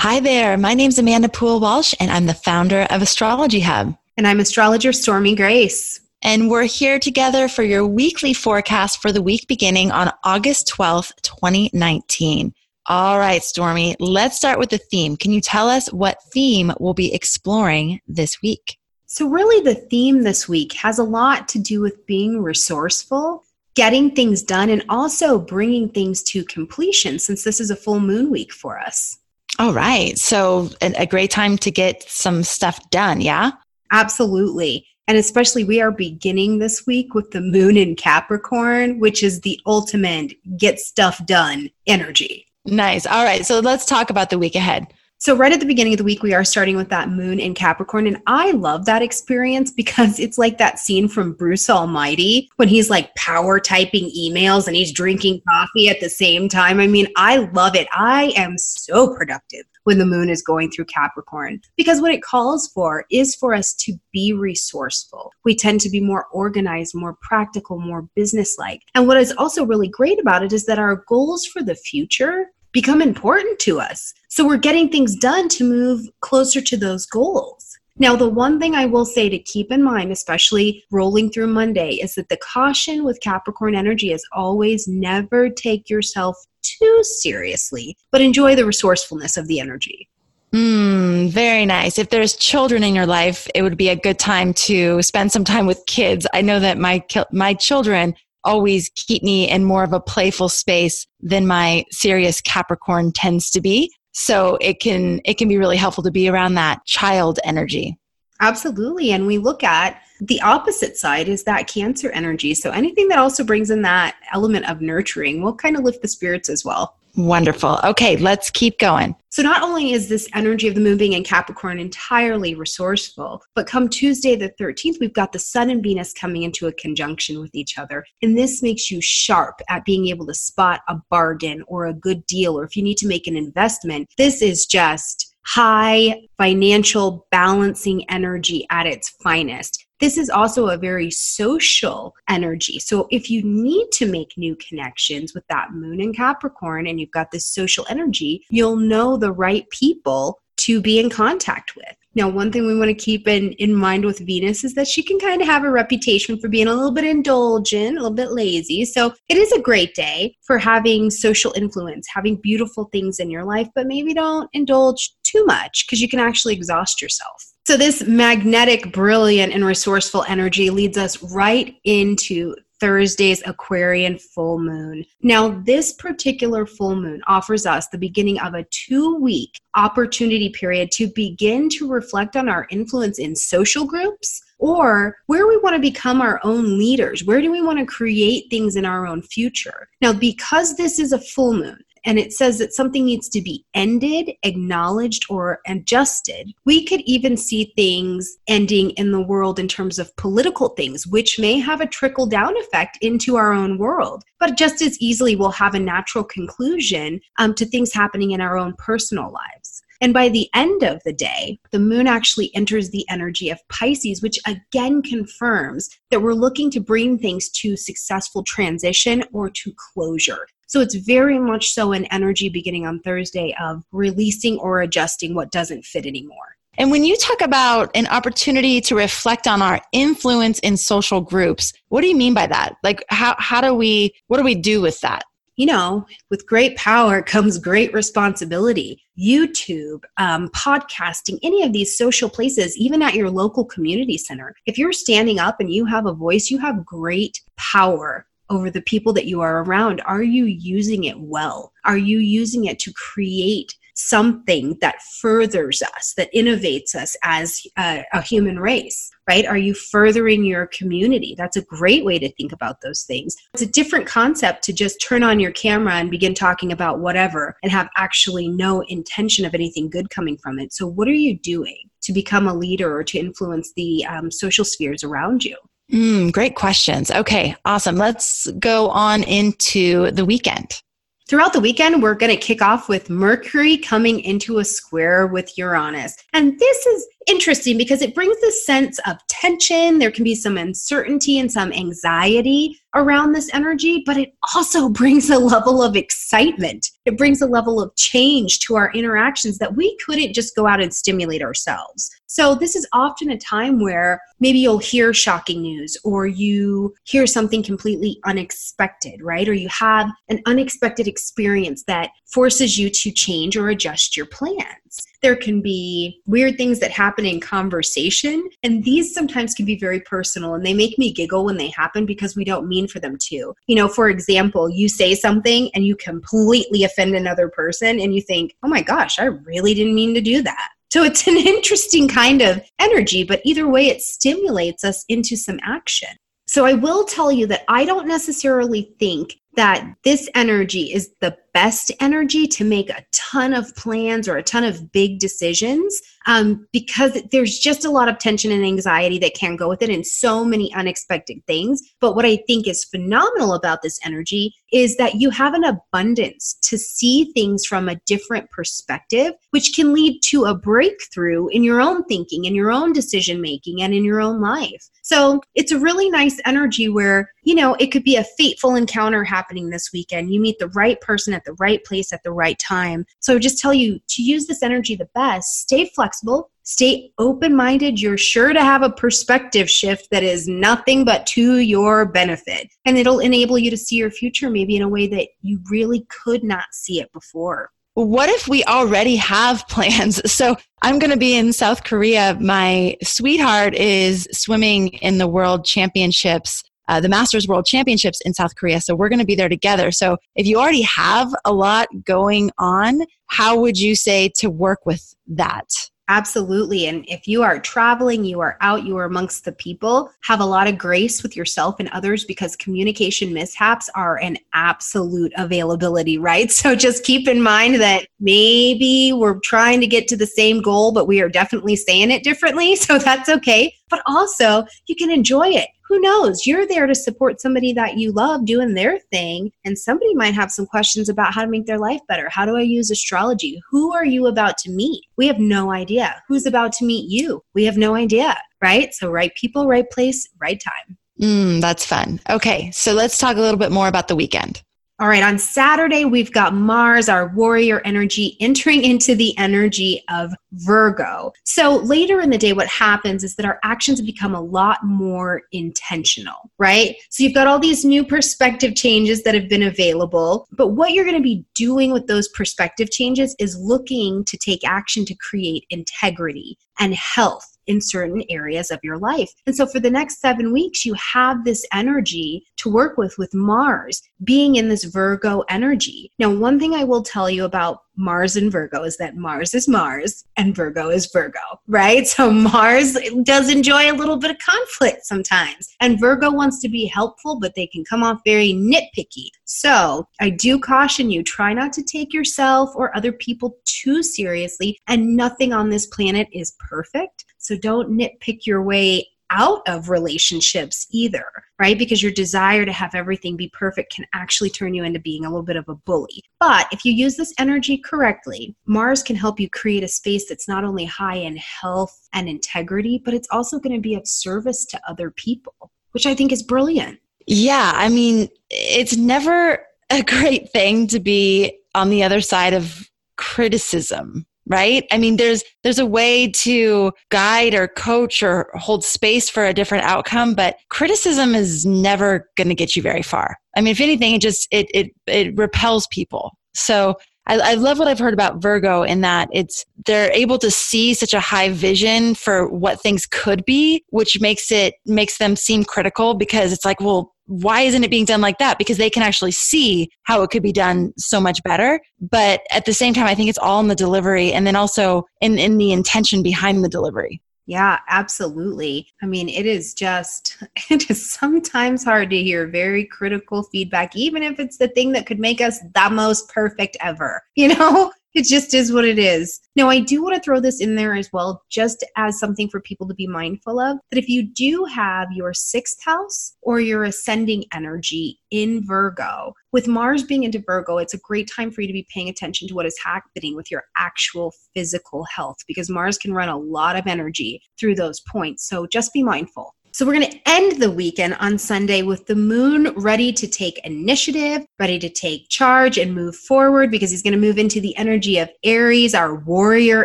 Hi there. My name's Amanda Pool Walsh, and I'm the founder of Astrology Hub. And I'm astrologer Stormie Grace. And we're here together for your weekly forecast for the week beginning on August 12th, 2019. All right, Stormie, let's start with the theme. Can you tell us what theme we'll be exploring this week? So, really, the theme this week has a lot to do with being resourceful, getting things done, and also bringing things to completion since this is a full moon week for us. All right. So, a, great time to get some stuff done. Yeah. Absolutely. And especially, we are beginning this week with the moon in Capricorn, which is the ultimate get stuff done energy. Nice. All right. So, let's talk about the week ahead. So, right at the beginning of the week, we are starting with that moon in Capricorn. And I love that experience because it's like that scene from Bruce Almighty when he's like power typing emails and he's drinking coffee at the same time. I mean, I love it. I am so productive when the moon is going through Capricorn because what it calls for is for us to be resourceful. We tend to be more organized, more practical, more businesslike. And what is also really great about it is that our goals for the future become important to us. So we're getting things done to move closer to those goals. Now, the one thing I will say to keep in mind, especially rolling through Monday, is that the caution with Capricorn energy is always never take yourself too seriously, but enjoy the resourcefulness of the energy. Mm, very nice. If there's children in your life, it would be a good time to spend some time with kids. I know that my my children always keep me in more of a playful space than my serious Capricorn tends to be. So it can it can be really helpful to be around that child energy. Absolutely. And we look at the opposite side is that cancer energy. So anything that also brings in that element of nurturing will kind of lift the spirits as well. Wonderful. Okay, let's keep going. So, not only is this energy of the moon being in Capricorn entirely resourceful, but come Tuesday the 13th, we've got the Sun and Venus coming into a conjunction with each other. And this makes you sharp at being able to spot a bargain or a good deal, or if you need to make an investment. This is just high financial balancing energy at its finest. This is also a very social energy. So if you need to make new connections with that moon in Capricorn and you've got this social energy, you'll know the right people to be in contact with. Now, one thing we want to keep in, in mind with Venus is that she can kind of have a reputation for being a little bit indulgent, a little bit lazy. So it is a great day for having social influence, having beautiful things in your life, but maybe don't indulge too much because you can actually exhaust yourself. So, this magnetic, brilliant, and resourceful energy leads us right into Thursday's Aquarian full moon. Now, this particular full moon offers us the beginning of a two week opportunity period to begin to reflect on our influence in social groups or where we want to become our own leaders. Where do we want to create things in our own future? Now, because this is a full moon, and it says that something needs to be ended, acknowledged, or adjusted. We could even see things ending in the world in terms of political things, which may have a trickle down effect into our own world, but just as easily we'll have a natural conclusion um, to things happening in our own personal lives. And by the end of the day, the moon actually enters the energy of Pisces, which again confirms that we're looking to bring things to successful transition or to closure. So it's very much so an energy beginning on Thursday of releasing or adjusting what doesn't fit anymore. And when you talk about an opportunity to reflect on our influence in social groups, what do you mean by that? Like how how do we what do we do with that? you know, with great power comes great responsibility. YouTube, um, podcasting, any of these social places, even at your local community center, if you're standing up and you have a voice, you have great power over the people that you are around. Are you using it well? Are you using it to create something that furthers us, that innovates us as a, a, human race, right? Are you furthering your community? That's a great way to think about those things. It's a different concept to just turn on your camera and begin talking about whatever and have actually no intention of anything good coming from it. So, what are you doing to become a leader or to influence the um, social spheres around you? Mm, great questions. Okay, awesome. Let's go on into the weekend. Throughout the weekend, we're going to kick off with Mercury coming into a square with Uranus. And this is interesting because it brings this sense of tension. There can be some uncertainty and some anxiety around this energy, but it also brings a level of excitement. It brings a level of change to our interactions that we couldn't just go out and stimulate ourselves. So, this is often a time where maybe you'll hear shocking news or you hear something completely unexpected, right? Or you have an unexpected experience that forces you to change or adjust your plans. There can be weird things that happen in conversation, and these sometimes can be very personal and they make me giggle when they happen because we don't mean for them to. You know, for example, you say something and you completely offend another person, and you think, oh my gosh, I really didn't mean to do that. So it's an interesting kind of energy, but either way, it stimulates us into some action. So I will tell you that I don't necessarily think that this energy is the best energy to make a ton of plans or a ton of big decisions um, because there's just a lot of tension and anxiety that can go with it and so many unexpected things. But what I think is phenomenal about this energy is that you have an abundance to see things from a different perspective, which can lead to a breakthrough in your own thinking, in your own decision making, and in your own life. So it's a really nice energy where, you know, it could be a fateful encounter happening this weekend. You meet the right person at the right place at the right time. So I just tell you to use this energy the best, stay flexible, stay open minded. You're sure to have a perspective shift that is nothing but to your benefit. And it'll enable you to see your future maybe in a way that you really could not see it before what if we already have plans? So I'm going to be in South Korea. My sweetheart is swimming in the world championships, uh, the Masters World Championships in South Korea. So we're going to be there together. So if you already have a lot going on, how would you say to work with that? Absolutely. And if you are traveling, you are out, you are amongst the people, have a lot of grace with yourself and others because communication mishaps are an absolute availability, right? So just keep in mind that maybe we're trying to get to the same goal, but we are definitely saying it differently. So that's okay. But also, you can enjoy it who knows? You're there to support somebody that you love doing their thing, and somebody might have some questions about how to make their life better. How do I use astrology? Who are you about to meet? We have no idea. Who's about to meet you? We have no idea, right? So, right people, right place, right time. Mm, that's fun. Okay, so let's talk a little bit more about the weekend. All right, on Saturday, we've got Mars, our warrior energy, entering into the energy of Virgo. So later in the day, what happens is that our actions become a lot more intentional, right? So you've got all these new perspective changes that have been available, but what you're going to be doing with those perspective changes is looking to take action to create integrity and health in certain areas of your life. And so for the next seven weeks, you have this energy to work with, with Mars being in this Virgo energy. Now, one thing I will tell you about Mars and Virgo is that Mars is Mars and Virgo is Virgo, right? So Mars does enjoy a little bit of conflict sometimes. And Virgo wants to be helpful, but they can come off very nitpicky. So I do caution you try not to take yourself or other people too seriously. And nothing on this planet is perfect. So don't nitpick your way out of relationships either, right? Because your desire to have everything be perfect can actually turn you into being a little bit of a bully. But if you use this energy correctly, Mars can help you create a space that's not only high in health and integrity, but it's also going to be of service to other people, which I think is brilliant. Yeah, I mean, it's never a great thing to be on the other side of criticism right? I mean there's there's a way to guide or coach or hold space for a different outcome but criticism is never going to get you very far. I mean if anything it just it it, it repels people. So I, I love what I've heard about Virgo in that it's they're able to see such a high vision for what things could be, which makes it makes them seem critical because it's like, well, why isn't it being done like that? Because they can actually see how it could be done so much better. But at the same time, I think it's all in the delivery and then also in, in the intention behind the delivery. Yeah, absolutely. I mean, it is just, it is sometimes hard to hear very critical feedback, even if it's the thing that could make us the most perfect ever. You know, It just is what it is. Now, I do want to throw this in there as well, just as something for people to be mindful of that if you do have your sixth house or your ascending energy in Virgo, with Mars being into Virgo, it's a great time for you to be paying attention to what is happening with your actual physical health because Mars can run a lot of energy through those points. So just be mindful. So, we're going to end the weekend on Sunday with the moon ready to take initiative, ready to take charge and move forward because he's going to move into the energy of Aries, our warrior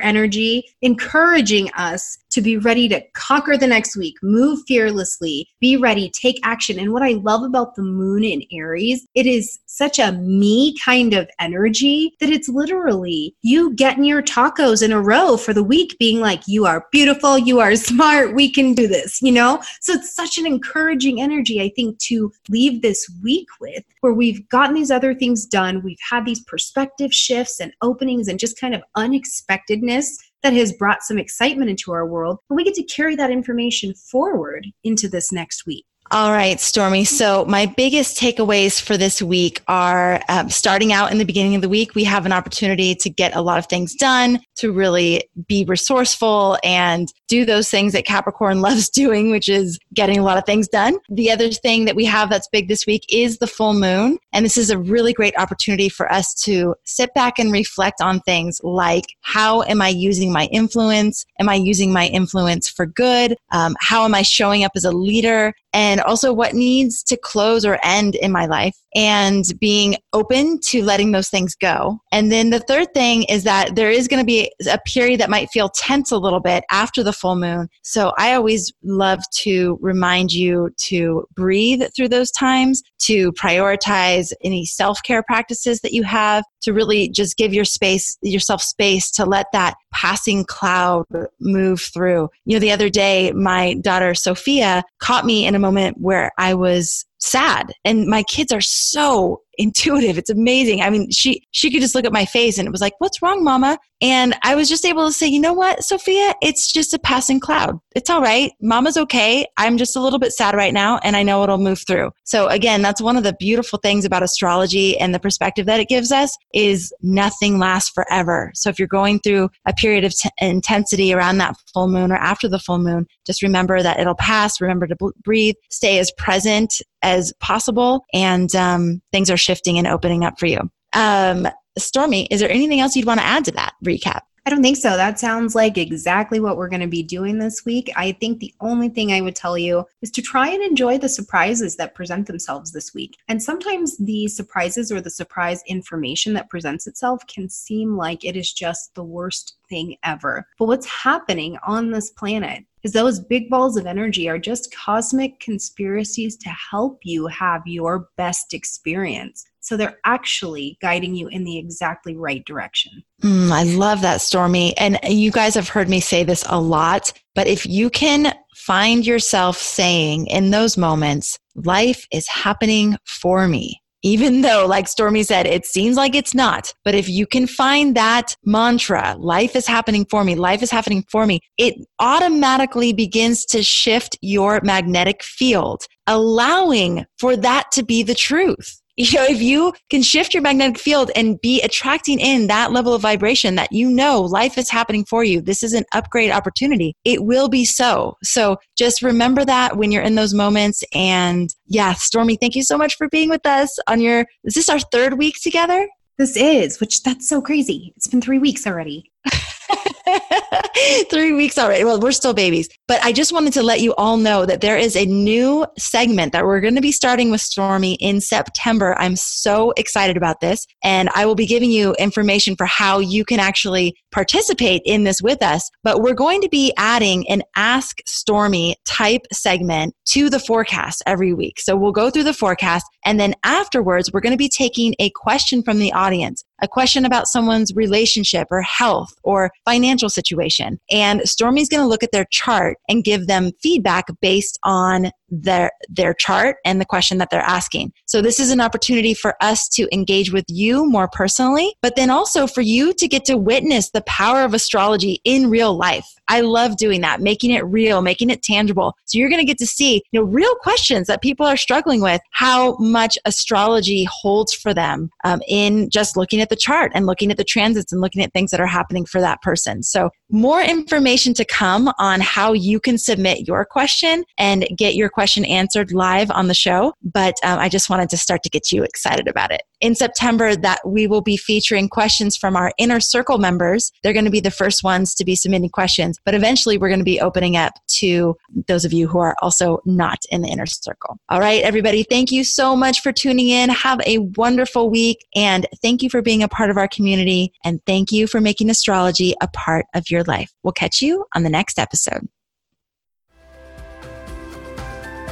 energy, encouraging us to be ready to conquer the next week, move fearlessly, be ready, take action. And what I love about the moon in Aries, it is such a me kind of energy that it's literally you getting your tacos in a row for the week, being like, you are beautiful, you are smart, we can do this, you know? So it's such an encouraging energy, I think, to leave this week with where we've gotten these other things done, we've had these perspective shifts and openings and just kind of unexpectedness that has brought some excitement into our world. And we get to carry that information forward into this next week. All right, Stormie. So, my biggest takeaways for this week are um, starting out in the beginning of the week, we have an opportunity to get a lot of things done, to really be resourceful and do those things that Capricorn loves doing, which is getting a lot of things done. The other thing that we have that's big this week is the full moon. And this is a really great opportunity for us to sit back and reflect on things like how am I using my influence? Am I using my influence for good? Um, how am I showing up as a leader? and also what needs to close or end in my life and being open to letting those things go. And then the third thing is that there is going to be a period that might feel tense a little bit after the full moon. So I always love to remind you to breathe through those times, to prioritize any self-care practices that you have, to really just give your space yourself space to let that passing cloud move through. You know, the other day my daughter Sophia caught me in a moment where I was sad and my kids are so intuitive. It's amazing. I mean, she she could just look at my face and it was like, "What's wrong, mama?" And I was just able to say, "You know what, Sophia? It's just a passing cloud. It's all right. Mama's okay. I'm just a little bit sad right now and I know it'll move through." So again, that's one of the beautiful things about astrology and the perspective that it gives us is nothing lasts forever. So if you're going through a period of t- intensity around that full moon or after the full moon, just remember that it'll pass. Remember to b- breathe, stay as present as possible, and um, things are shifting and opening up for you. Um, Stormie, is there anything else you'd want to add to that recap? I don't think so. That sounds like exactly what we're going to be doing this week. I think the only thing I would tell you is to try and enjoy the surprises that present themselves this week. And sometimes the surprises or the surprise information that presents itself can seem like it is just the worst thing ever. But what's happening on this planet is those big balls of energy are just cosmic conspiracies to help you have your best experience. So they're actually guiding you in the exactly right direction. Mm, I love that, Stormie. And you guys have heard me say this a lot, but if you can find yourself saying in those moments, life is happening for me, even though, like Stormie said, it seems like it's not. But if you can find that mantra, life is happening for me, life is happening for me, it automatically begins to shift your magnetic field, allowing for that to be the truth you know, if you can shift your magnetic field and be attracting in that level of vibration that you know life is happening for you, this is an upgrade opportunity, it will be so. So just remember that when you're in those moments. And yeah, Stormie, thank you so much for being with us on your, is this our third week together? This is, which that's so crazy. It's been three weeks already. Three weeks already. Well, we're still babies. But I just wanted to let you all know that there is a new segment that we're going to be starting with Stormie in September. I'm so excited about this. And I will be giving you information for how you can actually participate in this with us. But we're going to be adding an Ask Stormie type segment to the forecast every week. So we'll go through the forecast. And then afterwards, we're going to be taking a question from the audience a question about someone's relationship or health or financial situation. And Stormie's going to look at their chart and give them feedback based on their their chart and the question that they're asking. So this is an opportunity for us to engage with you more personally, but then also for you to get to witness the power of astrology in real life. I love doing that, making it real, making it tangible. So you're going to get to see, you know, real questions that people are struggling with, how much astrology holds for them um, in just looking at the chart and looking at the transits and looking at things that are happening for that person. So more information to come on how you can submit your question and get your question answered live on the show. But um, I just wanted to start to get you excited about it. In September, that we will be featuring questions from our inner circle members. They're going to be the first ones to be submitting questions, but eventually we're going to be opening up to those of you who are also not in the inner circle. All right, everybody, thank you so much for tuning in. Have a wonderful week and thank you for being a part of our community and thank you for making astrology a part of your life. We'll catch you on the next episode.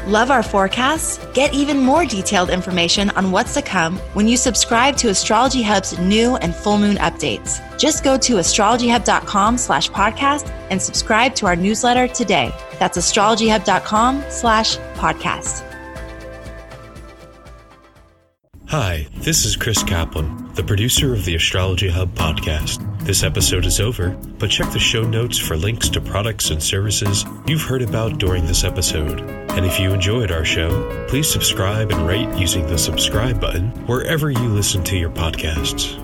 Love our forecasts? Get even more detailed information on what's to come when you subscribe to Astrology Hub's new and full moon updates. Just go to astrologyhub.com slash podcast and subscribe to our newsletter today. That's astrologyhub.com slash podcast. Hi, this is Chris Kaplan, the producer of the Astrology Hub podcast. This episode is over, but check the show notes for links to products and services you've heard about during this episode. And if you enjoyed our show, please subscribe and rate using the subscribe button wherever you listen to your podcasts.